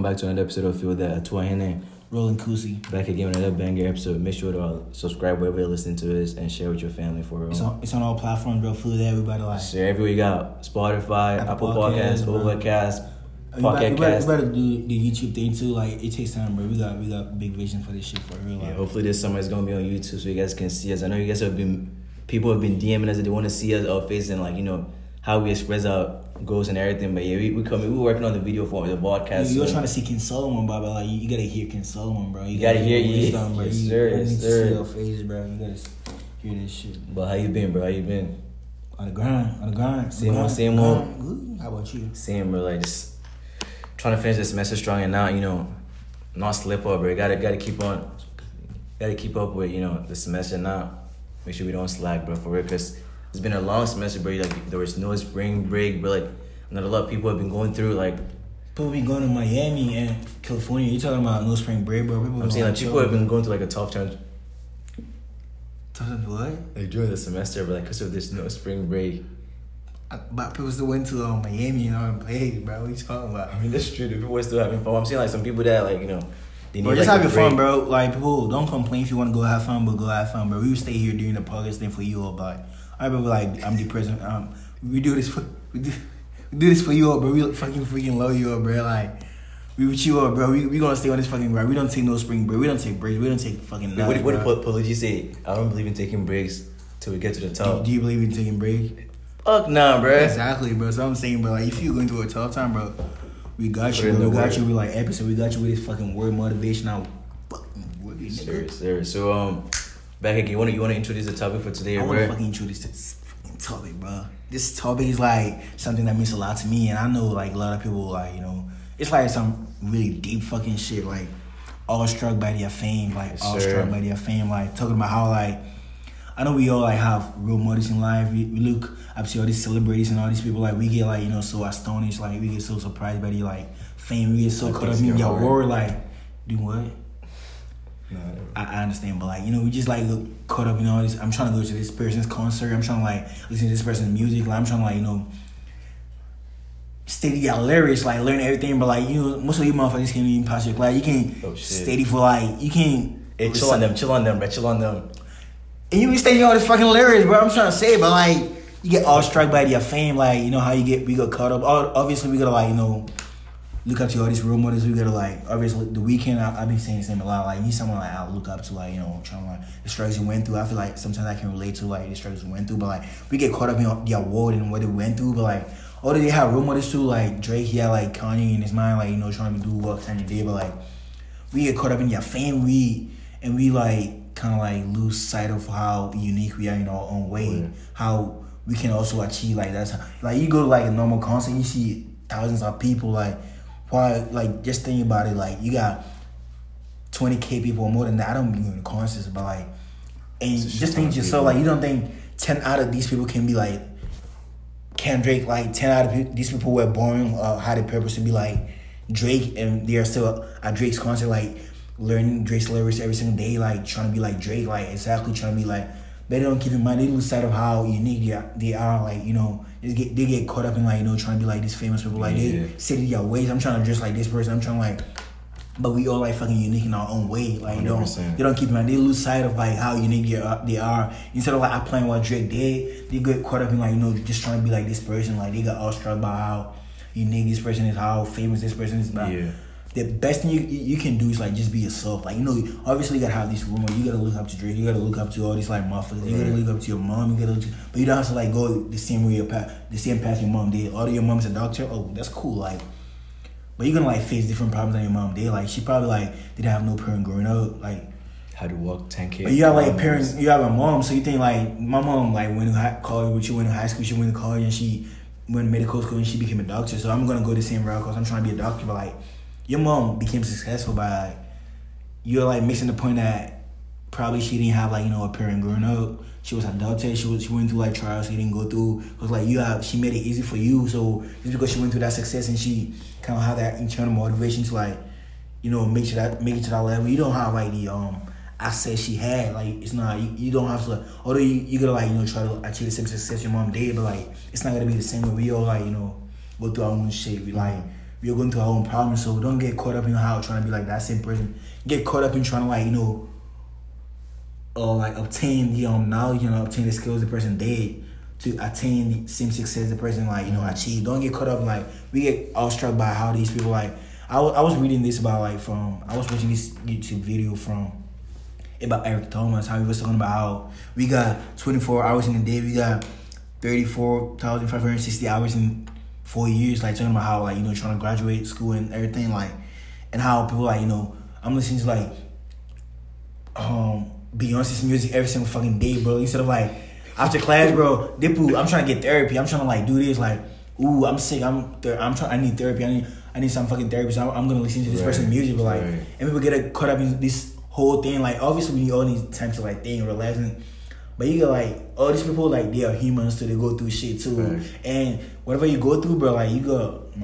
welcome back to another episode of Feel That Atua Hene. Rolling Kusi. Back again with another banger episode. Make sure to uh, subscribe wherever you're listening to this and share with your family for real. It's on, it's on all platforms, bro. Feel that everybody like. Share everywhere you got Spotify, Apple, Apple Podcasts. Overcast, Pocket you, better, Cast. you better do the YouTube thing too. Like it takes time, bro. We got we got big vision for this shit for real. Yeah, hopefully this summer is gonna be on YouTube so you guys can see us. I know you guys have been people have been DMing us that they want to see us our face and like you know how we express our goals and everything. But yeah, we we coming. We were working on the video for the podcast. you, are so- trying to see King Solomon, bro. But like you, you gotta hear King Solomon, bro. You gotta hear- what he's yeah. done, bro. Yes, you, sir, you yes, sir. see your face, bro. You gotta hear this shit But how you been, bro? How you been? on the grind, on the grind. Same grind, old, same. Good. How about you? Same, bro. Like just trying to finish this semester strong and not, you know, not slip up, bro. Gotta gotta keep on, gotta keep up with you know the semester now. Make sure we don't slack, bro, for real. Cause it's been a long semester, bro. Like there was no spring break, but like not a lot of people have been going through. Like People be going to Miami and California. You talking about no spring break, bro? People I'm saying, like people have been going through like a tough time, Talking what? like during the semester, but like cause of this no spring break. I- But people still went to um, Miami and all played, bro. What you talking about? I mean, that's true. The people are still having fun. I'm saying like some people that like you know they need Bro, just like, have your fun, bro. Like, people, don't complain if you want to go have fun, but go have fun, bro. We will stay here during the podcast thing for you all, but I remember, like, I'm the president. Um, we do this for we do, we do this for you all, bro. We fucking freaking love you all, bro. Like, we with you all, bro. We we gonna stay on this fucking ride. We don't take no spring break. We don't take breaks. We don't take fucking. Wait, what, nothing, what did bro. Pol- Pology say? I don't believe in taking breaks till we get to the top. do you believe in taking breaks? Fuck nah, bro. Exactly, bro. So I'm saying, bro, like, if you're going through a tough time, bro, we got you. Bro. We got you We like episode. We got you with this fucking word motivation. Now, fucking word. Sir, sir. So um, back again. You wanna you wanna introduce the topic for today, I want to fucking introduce this fucking topic, bro. This topic is like something that means a lot to me, and I know like a lot of people like you know, it's like some really deep fucking shit, like all struck by their fame, like Yes, all sir. struck by their fame, like talking about how like I know we all like have real models in life. We, we look up to all these celebrities and all these people, like we get like you know so astonished, like we get so surprised by the like fame, we get so caught up in your world, like do what? Nah, I, I understand, but like you know, we just like look caught up in all this. I'm trying to go to this person's concert. I'm trying to like listen to this person's music. Like I'm trying to like you know, steady out lyrics, like learn everything. But like you know, most of you motherfuckers can't even pass your class. You can't Oh, steady for like you can't. Hey, chill on them, chill on them, bro. Chill on them. And you be studying all this fucking lyrics, bro. I'm trying to say, but like you get all struck by your fame, like you know how you get we got caught up. All, obviously, we gotta like you know look up to all these role models. We gotta like obviously the Weeknd. I, I've been saying the same a lot. Like he's someone like I look up to, like you know, trying to like the struggles he went through. I feel like sometimes I can relate to like the struggles he went through, but like we get caught up in the award and what they went through. But like although they have role models too, like Drake, he had like Kanye in his mind, like you know, trying to do what Kanye did, but like we get caught up in your fame, we and we like kind of like lose sight of how unique we are in our own way. Yeah. How we can also achieve like that's like you go to like a normal concert, you see thousands of people. Like why? Like just think about it. Like you got twenty k people or more than that. I don't be going to concerts, but like and It's just think yourself like you don't think ten out of these people can be like can Drake, like ten out of pe- these people were born uh, had a purpose to be like Drake, and they are still at Drake's concert, like learning Drake's lyrics every single day, like trying to be like Drake, like exactly trying to be like. But they don't keep in mind they lose sight of how unique they are. They are like you know they get they get caught up in like you know trying to be like these famous people, like Yeah. they say their ways. I'm trying to dress like this person. I'm trying to like. But we all like fucking unique in our own way. Like you don't, 100%. they don't keep in mind. They lose sight of like how unique they are. They are. Instead of like applying what Drake did, they get caught up in like you know just trying to be like this person. Like they got all struck by how unique this person is, how famous this person is. But Yeah. The best thing you you can do is like just be yourself. Like you know, obviously you gotta have this rumor. You gotta look up to Drake. You gotta look up to all these like motherfuckers. You gotta look up to your mom. You gotta, look to, but you don't have to like go the same way your path, the same path your mom did. Although your mom's a doctor, oh that's cool. Like. But you're gonna like face different problems than your mom did. Like she probably like didn't have no parent growing up. Like How to walk 10k. but you got like parents. You have a mom, so you think like my mom like went to high, college. She went to high school. She went to college and she went to medical school and she became a doctor. So I'm gonna go the same route because I'm trying to be a doctor. But like your mom became successful by you're like missing the point that probably she didn't have like you know a parent growing up. She was adopted. She was she went through like trials she didn't go through. Cause like you have she made it easy for you. So just because she went through that success and she kind of had that internal motivation to like you know make sure that make it to that level. You don't have like the um access she had. Like it's not you, you don't have to. Although you you gotta like you know try to achieve the same success your mom did, but like it's not gonna be the same way. We all like you know go through our own shit. We like we're going through our own problems. So don't get caught up in how trying to be like that same person. Get caught up in trying to like you know, or like obtain the um knowledge and obtain the skills the person did to attain the same success the person like you know achieved. Don't get caught up like we get awestruck by how these people like. I I was reading this about like from I was watching this YouTube video from about Eric Thomas, how he was talking about how we got 24 hours in a day, we got 34,560 hours in four years, like talking about how, like, you know, trying to graduate school and everything, like, and how people, like, you know, I'm listening to, like, um, Beyonce's music every single fucking day, bro. Instead of, like, after class, bro, Dipu, I'm trying to get therapy, I'm trying to, like, do this, like, ooh, I'm sick, I'm, ther- I'm trying, I need therapy, I need, I need some fucking therapy, so I'm, I'm gonna listen to this Right, person's music, but, like, right. and people get caught up in this whole thing. Like obviously we all need time to like think, relax, and but you got like all these people like they are humans, so they go through shit too. Right. And whatever you go through, bro, like you got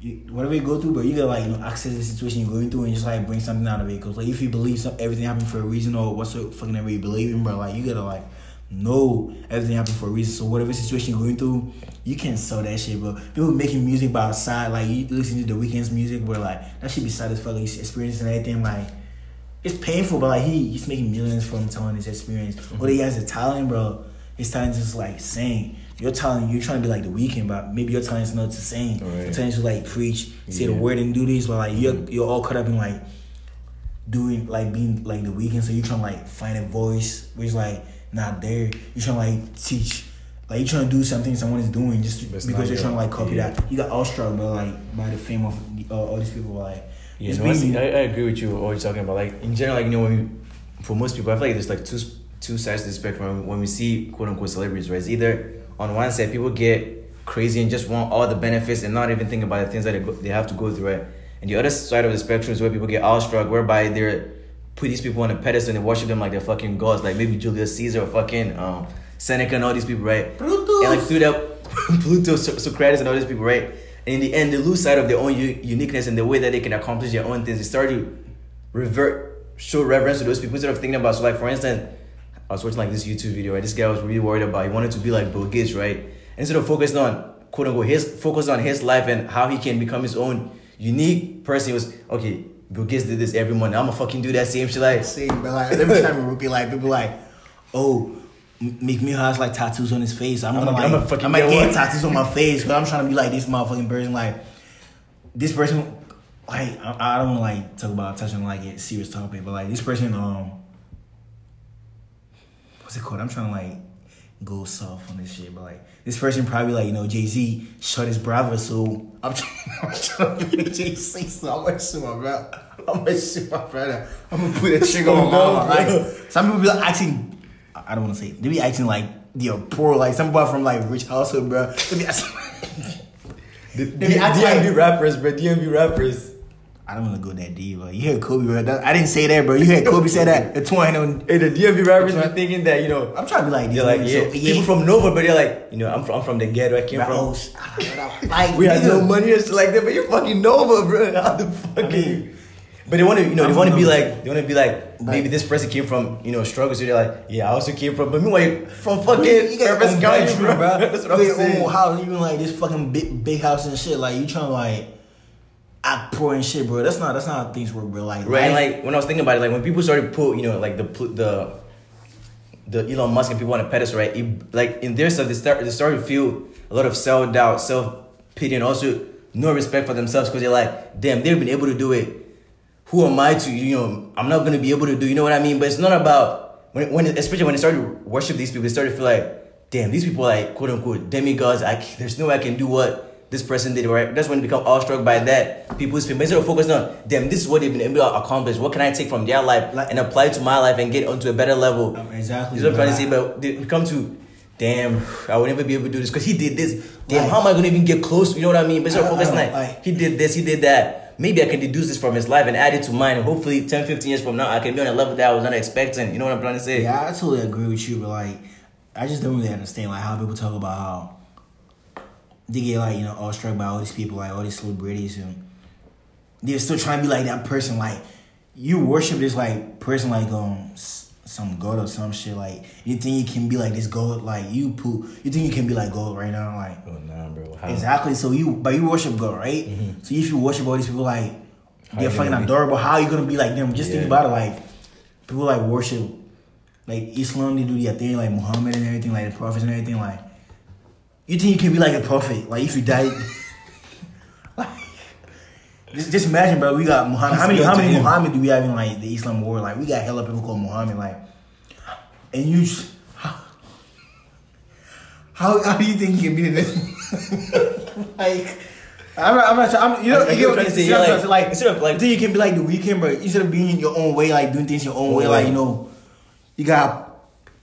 you, whatever you go through, bro, you gotta like you know access the situation you're going through and just like bring something out of it. Cause like if you believe some, everything happened for a reason or whatsoever fucking ever you believe in, bro, like you gotta like know everything happened for a reason. So whatever situation you're going through, you can't sell that shit, bro. People making music by side, like you listen to the Weeknd's music, bro, like that should be sad as fuck. He's experiencing everything, like it's painful, but like he he's making millions from telling his experience. Mm-hmm. Or he has a talent, bro. His talent is like sing. Your talent, you're trying to be like the Weeknd, but maybe your talent is not to sing. Right. Your talent is to like preach, say the word, and do this. But like you're mm-hmm. you're all caught up in like doing like being like the Weeknd. So you're trying to like find a voice which like not there. You're trying to like teach. Like you're trying to do something someone is doing just it's because you're your- trying to like copy yeah. that. You got awestruck, bro, like by the fame of uh, all these people. Like Yeah, no, I, I, agree with you. What you're talking about, like in general, like you know, when we, for most people, I feel like there's like two two sides to the spectrum. When we see quote unquote celebrities, right? It's either on one side, people get crazy and just want all the benefits and not even think about the things that they, go, they have to go through, right? And the other side of the spectrum is where people get awestruck, whereby they're put these people on a pedestal and they worship them like they're fucking gods, like maybe Julius Caesar or fucking um, Seneca and all these people, right? Brutus. And like through that, Pluto, So- Socrates, and all these people, right? And in the end, they lose sight of their own u- uniqueness and the way that they can accomplish their own things. They start to revert, show reverence to those people instead of thinking about. So, like for instance, I was watching like this YouTube video, right? This guy was really worried about. He wanted to be like Bill Gates, right? Instead of focusing on quote unquote his focus on his life and how he can become his own unique person. He was okay. Bill Gates did this every month. I'm gonna fucking do that same shit. Like, same, but like every time a rookie, like people like, oh, Meek Mill has like tattoos on his face. I'm, I'm gonna gonna- like, I'ma I might get tattoos on my face, but I'm trying to be like this motherfucking person. Like this person, like I, I don't want to like talk about touching like a serious topic, but like this person, um, what's it called? I'm trying to like go soft on this shit, but like this person probably like you know Jay Z shot his brother, so I'm trying, I'm trying to be Jay Z, so I'm gonna sue my brother. I'm gonna sue my brother. I'm gonna put a trigger on my. Like some people be like acting, I don't want to say it. they be acting like they're poor, like some boy from like rich household, bro. They be acting, D- They be acting DMV like- rappers, bro. DMV rappers. I don't want to go that deep, bro. You heard Kobe, bro. That- I didn't say that, bro. You heard Kobe say that. The twine on. Hey, the DMV rappers right. thinking that you know I'm trying to be like, You're like, so, yeah, people from Nova, but you're like, you know, I'm from, I'm from the ghetto. I came Bro, from. oh, like we had no money or shit like that, but you're fucking Nova, bro. How the fuck? I mean, but they want to, you know, they want to be like, they want to be like, maybe this person came from, you know, struggle. So they're like, yeah, I also came from, but meanwhile, from fucking you got Fairfax your own County, bedroom, bro. That's what I'm You saying. house, even like this fucking big big house and shit. Like you trying to like act poor and shit, bro. That's not that's not how things work, bro. Like Right, life- like when I was thinking about it, like when people started put, you know, like the the the Elon Musk and people on a pedestal, right? It, like in their stuff, they start they started to feel a lot of self doubt, self pity, and also no respect for themselves because they're like, damn, they've been able to do it. Who am I to, you know, I'm not gonna be able to do. You know what I mean? But it's not about when when especially when they started to worship these people, they started to feel like, damn, these people are like quote unquote demigods. I there's no way I can do what this person did, right? That's when they become awestruck by that people's fame. But Instead of focusing on, damn, this is what they've been able to accomplish. What can I take from their life and apply to my life and get onto a better level? Um, exactly, That's what I'm trying to say. But they come to, damn, I would never be able to do this because he did this. Damn, Like- how am I going to even get close? You know what I mean? But instead of I- I focusing know, like, like- he did this, he did that. Maybe I can deduce this from his life and add it to mine. Hopefully 10, 15 years from now, I can be on a level that I was not expecting. You know what I'm trying to say? Yeah, I totally agree with you, but like, I just don't really understand like how people talk about how they get like you know awestruck by all these people, like all these celebrities, and they're still trying to be like that person. Like, you worship this like person, like um, some god or some shit. Like you think you can be like this god, like you poo. You think you can be like God right now, like Oh nah, bro. How? exactly. So you, but you worship God, right? So if you worship all these people, like Mm-hmm. How they're fucking gonna be- adorable. How you gonna be like them? Just think about it, like people like worship, like Islam. They do their thing, like Muhammad and everything, like the prophets and everything. Like you think you can be like a prophet? Like if you died. just, just imagine, bro. We got Muhammad. How many? How many. Muhammad do we have in like the Islam world? Like we got hella people called Muhammad. Like, and you, just, how, how do you think you can be next? like, I'm not. I'm not. trying- I'm, you know, I- you get what I'm saying. Like, like- instead of, like- then you can be like the Weeknd, but instead of being in your own way, like doing things your own way, like you know, you got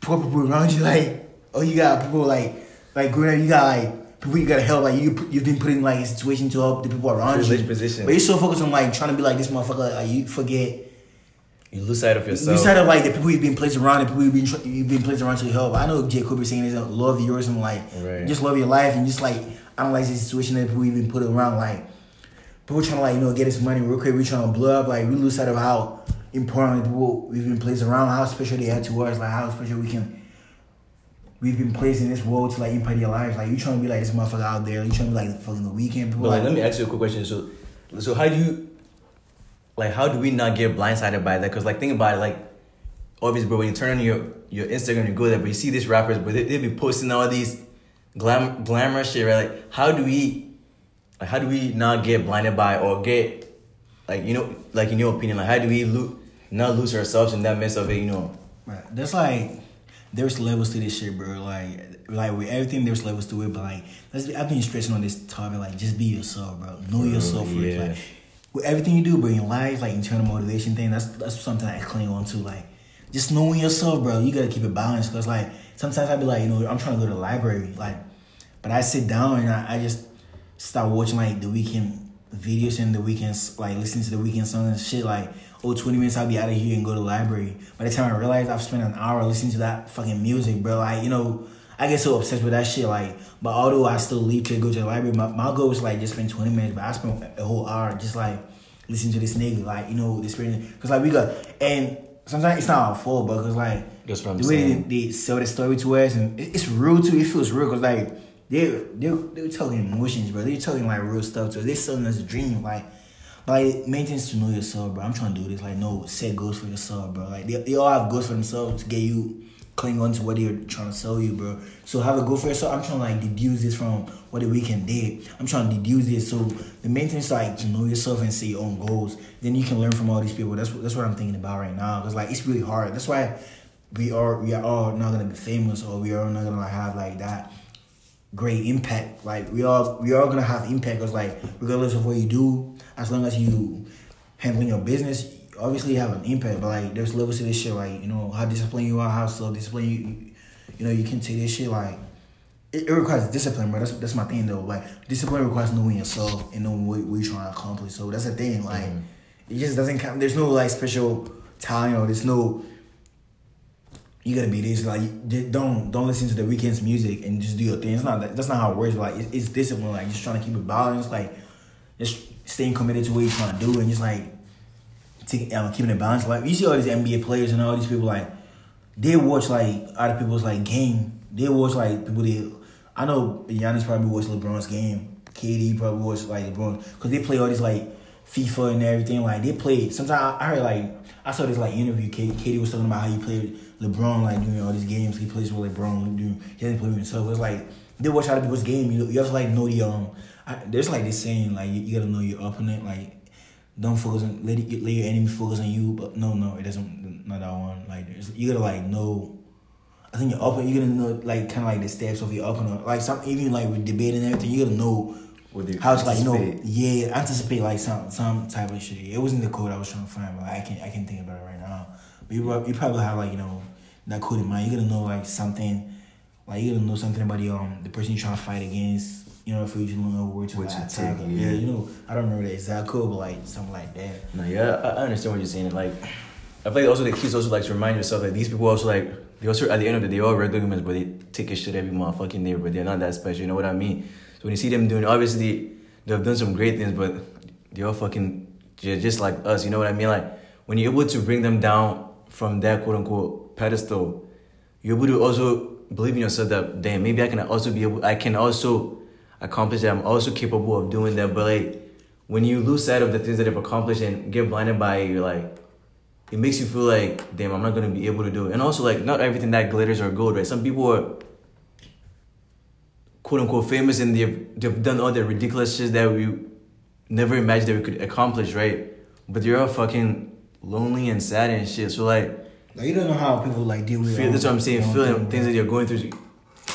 poor people around you, like, or you got people like, like growing up, you got like people you gotta help, like you you've been put in like a situation to help the people around Privileged you. position. But you're so focused on like trying to be like this motherfucker, like you forget. You lose sight of yourself. You yourself. said of like the people you've been placed around, the people you've been you've been placed around to help. I know Jay Cooper saying this, uh, love yours and like Right. just love your life and just like analyze the situation that people you've been put around. Like people trying to like you know get this money real quick. We trying to blow up. Like we lose sight of how important people we've been placed around, how special they are to us, like how special we can. We've been placed in this world to like impact your lives. Like you trying to be like this motherfucker out there. You trying to be like fucking the Weeknd people. But like, let me ask you a quick question. So, so how do you, like, how do we not get blindsided by that? Because like, think about it. Like, obviously, bro, when you turn on your your Instagram, you go there, but you see these rappers, but they they be posting all these glam glamorous shit, right? Like, how do we, like, how do we not get blinded by or get, like, you know, like in your opinion, like, how do we lo- not lose ourselves in that mess of it? You know, Right. That's like there's levels to this shit, bro. Like like with everything, there's levels to it. But like that's, I've been stressing on this topic. Like just be yourself, bro. Know yourself first. yeah. Like with everything you do, bro, in life, like internal motivation thing. That's that's something I cling on to. Like just knowing yourself, bro. You gotta keep it balanced. Cause like sometimes I be like, you know, I'm trying to go to the library, like, but I sit down and I, I just start watching like the Weeknd videos in the weekends, like listening to the Weeknd songs and shit. Like, oh, 20 minutes, I'll be out of here and go to the library. By the time I realize I've spent an hour listening to that fucking music, bro, like, you know, I get so obsessed with that shit. Like, but although I still leave to go to the library, my, my goal was like just spend 20 minutes, but I spent a whole hour just like listening to this nigga, like, you know, this Cause like we got, and sometimes it's not our fault, but cause like, That's what I'm the way saying. they, they sell the story to us, and it- it's real too. It feels real because like they they they were talking emotions, bro. They were talking like real stuff us. They selling us a dream, like. Like, maintenance to know yourself, bro. I'm trying to do this. Like, no, set goals for yourself, bro. Like, they, they all have goals for themselves to get you cling on to what they're trying to sell you, bro. So have a goal for yourself. I'm trying to like deduce this from what the Weeknd did. I'm trying to deduce this. So the maintenance, like, to know yourself and set your own goals. Then you can learn from all these people. That's what that's what I'm thinking about right now. Cause like it's really hard. That's why we are we are all not gonna be famous or we are not gonna have like that great impact. Like we all we all gonna have impact because like regardless of what you do, as long as you handling your business, obviously you have an impact. But like there's levels to this shit. Like you know how disciplined you are, how self disciplined you, you know you can take this shit like. It, it requires discipline, bro. That's that's my thing though. Like discipline requires knowing yourself and knowing what, what you're trying to accomplish. So that's the thing. Like mm-hmm. it just doesn't count. There's no like special talent or there's no you gotta be this like don't don't listen to the Weeknd's music and just do your thing. It's not that, that's not how it works. Like it's, it's discipline. Like just trying to keep it balanced. Like just staying committed to what you're trying to do and just like taking um, keeping it balanced. Like you see all these NBA players and all these people like they watch like other people's like game. They watch like people they. I know Giannis probably watch LeBron's game. KD probably watch like LeBron because they play all these like FIFA and everything. Like they play. Sometimes I heard like I saw this like interview. K- KD was talking about how he played LeBron like doing all these games. He plays with LeBron. Doing, he doesn't play with himself. It's like they watch other people's game. You you have to like know the um. I, there's like this saying like you, you gotta know your opponent. Like don't focus on let, it, let your enemy focus on you. But no, no, it doesn't. Not that one. Like there's, you gotta like know. I think your opponent. You gotta know like kind of like the steps of your opponent. Like some even like with debate and everything. You gotta know how to like you know yeah anticipate like some some type of shit. It wasn't the code I was trying to find, but I can I can think about it right now. You you probably have like you know that code in mind. You're gonna know like something. Like you're gonna know something about the um the person you're trying to fight against. You know, for you to know where to like, attack. take, yeah. yeah. you know, I don't remember the exact code, but like something like that. No, yeah, I, I understand what you're saying. Like, I feel like also the is also like to remind yourself that these people also like they also at the end of the day all regular humans, but they take a shit every motherfucking day, but they're not that special. You know what I mean? So when you see them doing, obviously they've done some great things, but they're all fucking just like us. You know what I mean? Like when you're able to bring them down from that quote unquote pedestal, you're able to also believe in yourself that damn maybe I can also be able I can also accomplish that. I'm also capable of doing that. But like when you lose sight of the things that you've accomplished and get blinded by it, you're like it makes you feel like damn I'm not gonna be able to do it. And also like not everything that glitters are gold, right? Some people are quote unquote famous and they've they've done all the ridiculous shit that we never imagined that we could accomplish, right? But you're a fucking lonely and sad and shit. So like Like you don't know how people like deal with. feel, that's what I'm saying. Feeling thing, things that you're going through.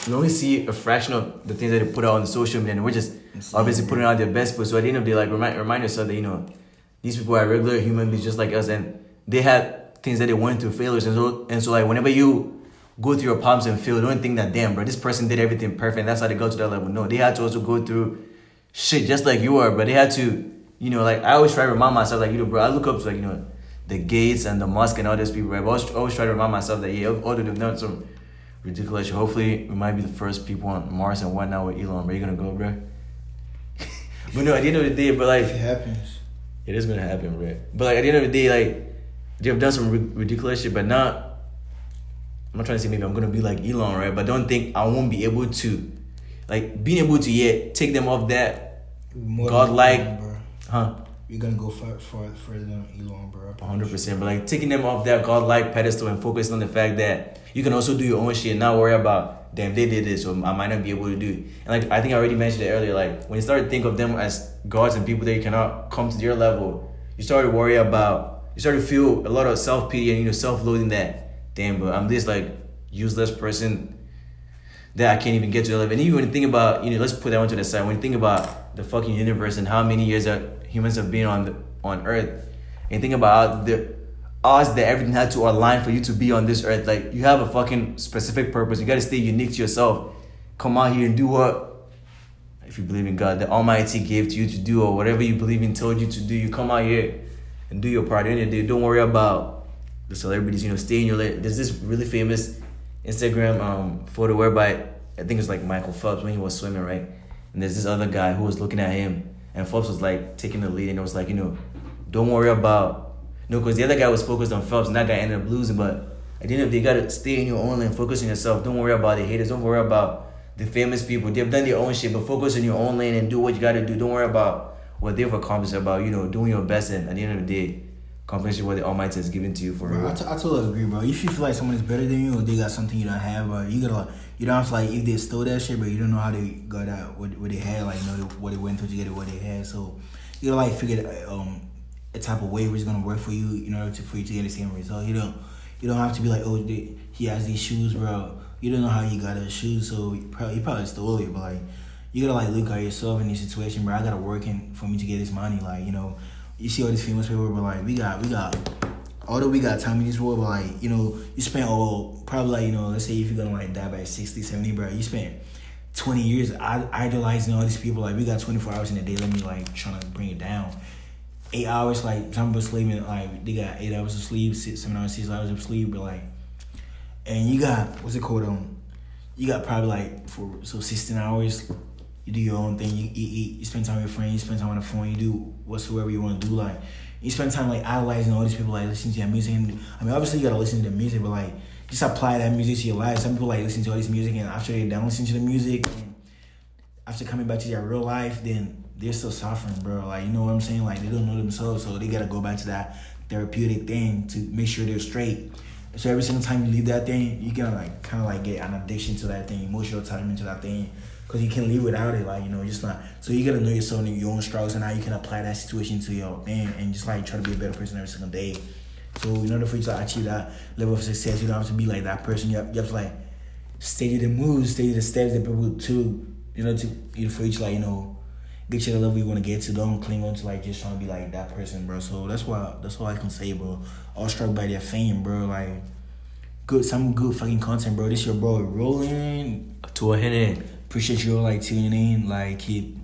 You only see a fraction of the things that they put out on the social media, and we're just Insane, obviously putting out their best. But so at the end of the day, like remind remind yourself that you know these people are regular human beings just like us, and they had things that they went through, failures, and so and so like whenever you go through your problems and fail, don't think that damn bro, this person did everything perfect, that's how they got to that level. No, they had to also go through shit just like you are, but they had to, you know, like I always try to remind myself, like you know, bro, I look up to like you know the Gates and the Musk and all these people, I always, always try to remind myself that yeah, although they've done some ridiculous, shit, hopefully we might be the first people on Mars and whatnot with Elon. Where you gonna go, bro? but no, at the end of the day, but like If it happens, it is gonna happen, bro. But like at the end of the day, like they've done some ri- ridiculous shit, but not. I'm not trying to say maybe I'm gonna be like Elon, right? But don't think I won't be able to, like being able to yet take them off that, more Godlike- huh? You're gonna go far, far further than Elon, bro. 100 percent but like taking them off that godlike pedestal and focusing on the fact that you can also do your own shit and not worry about damn they did this or i might not be able to do it and like i think i already mentioned it earlier like when you start to think of them as gods and people that you cannot come to their level you start to worry about you start to feel a lot of self-pity and you know self-loathing that damn but i'm this like useless person that I can't even get to level. And even when you think about, you know, let's put that one to the side. When you think about the fucking universe and how many years that humans have been on the, on Earth, and think about the odds that everything had to align for you to be on this Earth, like you have a fucking specific purpose. You got to stay unique to yourself. Come out here and do what, if you believe in God, the Almighty gave to you to do, or whatever you believe in told you to do. You come out here and do your part. The day, don't worry about the celebrities. You know, stay in your lane. There's this really famous Instagram um, photo whereby I think it's like Michael Phelps when he was swimming, right? And there's this other guy who was looking at him, and Phelps was like taking the lead, and it was like, you know, don't worry about, no, because the other guy was focused on Phelps, and that guy ended up losing. But at the end of you gotta stay in your own lane, focus on yourself. Don't worry about the haters. Don't worry about the famous people. They've done their own shit, but focus on your own lane and do what you gotta do. Don't worry about what they've accomplished. About you know doing your best, and at the end of the day, accomplishing what the Almighty has given to you for Bro, real. I, t- I totally agree, bro. If you feel like someone is better than you or they got something you don't have, bro, you gotta like, you don't have to like if they stole that shit, but you don't know how they got out, what, what they had, like know what they went through to get it, what they had. So you gotta like figure um a type of way where it's gonna work for you in order to for you to get the same result. You don't you don't have to be like oh they, he has these shoes, bro. You don't know how he got his shoes, so he probably, he probably stole it, but like you gotta like look at yourself in this situation, bro. I gotta work in for me to get this money, like you know. You see all these famous people, but like we got we got although we got time in this world, but like, you know, you spent all probably like, you know, let's say if you're gonna like die by 60, 70, bro, you spent 20 years idolizing all these people. Like, we got 24 hours in a day. Let me like trying to bring it down. Eight hours, like, some people sleeping, like, they got eight hours of sleep, six, seven hours, six hours of sleep, but like, and you got, what's it called? Um, you got probably like, for, so 16 hours, you do your own thing. You eat, eat, you spend time with your friends. You spend time on the phone. You do whatsoever you want to do. Like you spend time like idolizing all these people, like listening to their music. And I mean, obviously you gotta listen to the music, but like just apply that music to your life. Some people like listen to all this music, and after they're done listening to the music, after coming back to their real life, then they're still suffering, bro. Like you know what I'm saying? Like they don't know themselves, so they gotta go back to that therapeutic thing to make sure they're straight. So every single time you leave that thing, you can like kind of like get an addiction to that thing, emotional attachment to that thing, because you can't live without it. Like you know, just not. So you gotta know yourself and your own struggles, and how you can apply that situation to your thing, and just like try to be a better person every single day. So in order for you to achieve that level of success, you don't have to be like that person. You have, you have to like study the moves, study the steps that people to, you know, to you know, for to like you know get you the level you want to get to. Don't cling on to like just trying to be like that person, bro. So that's why that's all I can say, bro. All struck by their fame, bro. Like good, some good fucking content, bro. This your bro rolling. To a hit Appreciate you all like tuning in. Like keep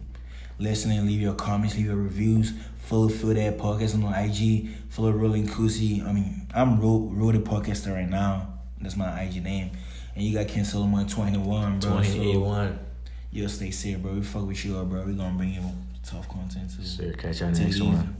listening, leave your comments, leave your reviews. Follow Feel That Podcast on IG. Follow Rolling Kusi. I mean, I'm Ro Ro the Podcaster right now. That's my IG name. And you got Ken Solomon 21, bro. So, 2081. yo, stay safe, bro. We fuck with you all, bro. We gonna bring you tough content too. Sir, catch the next one.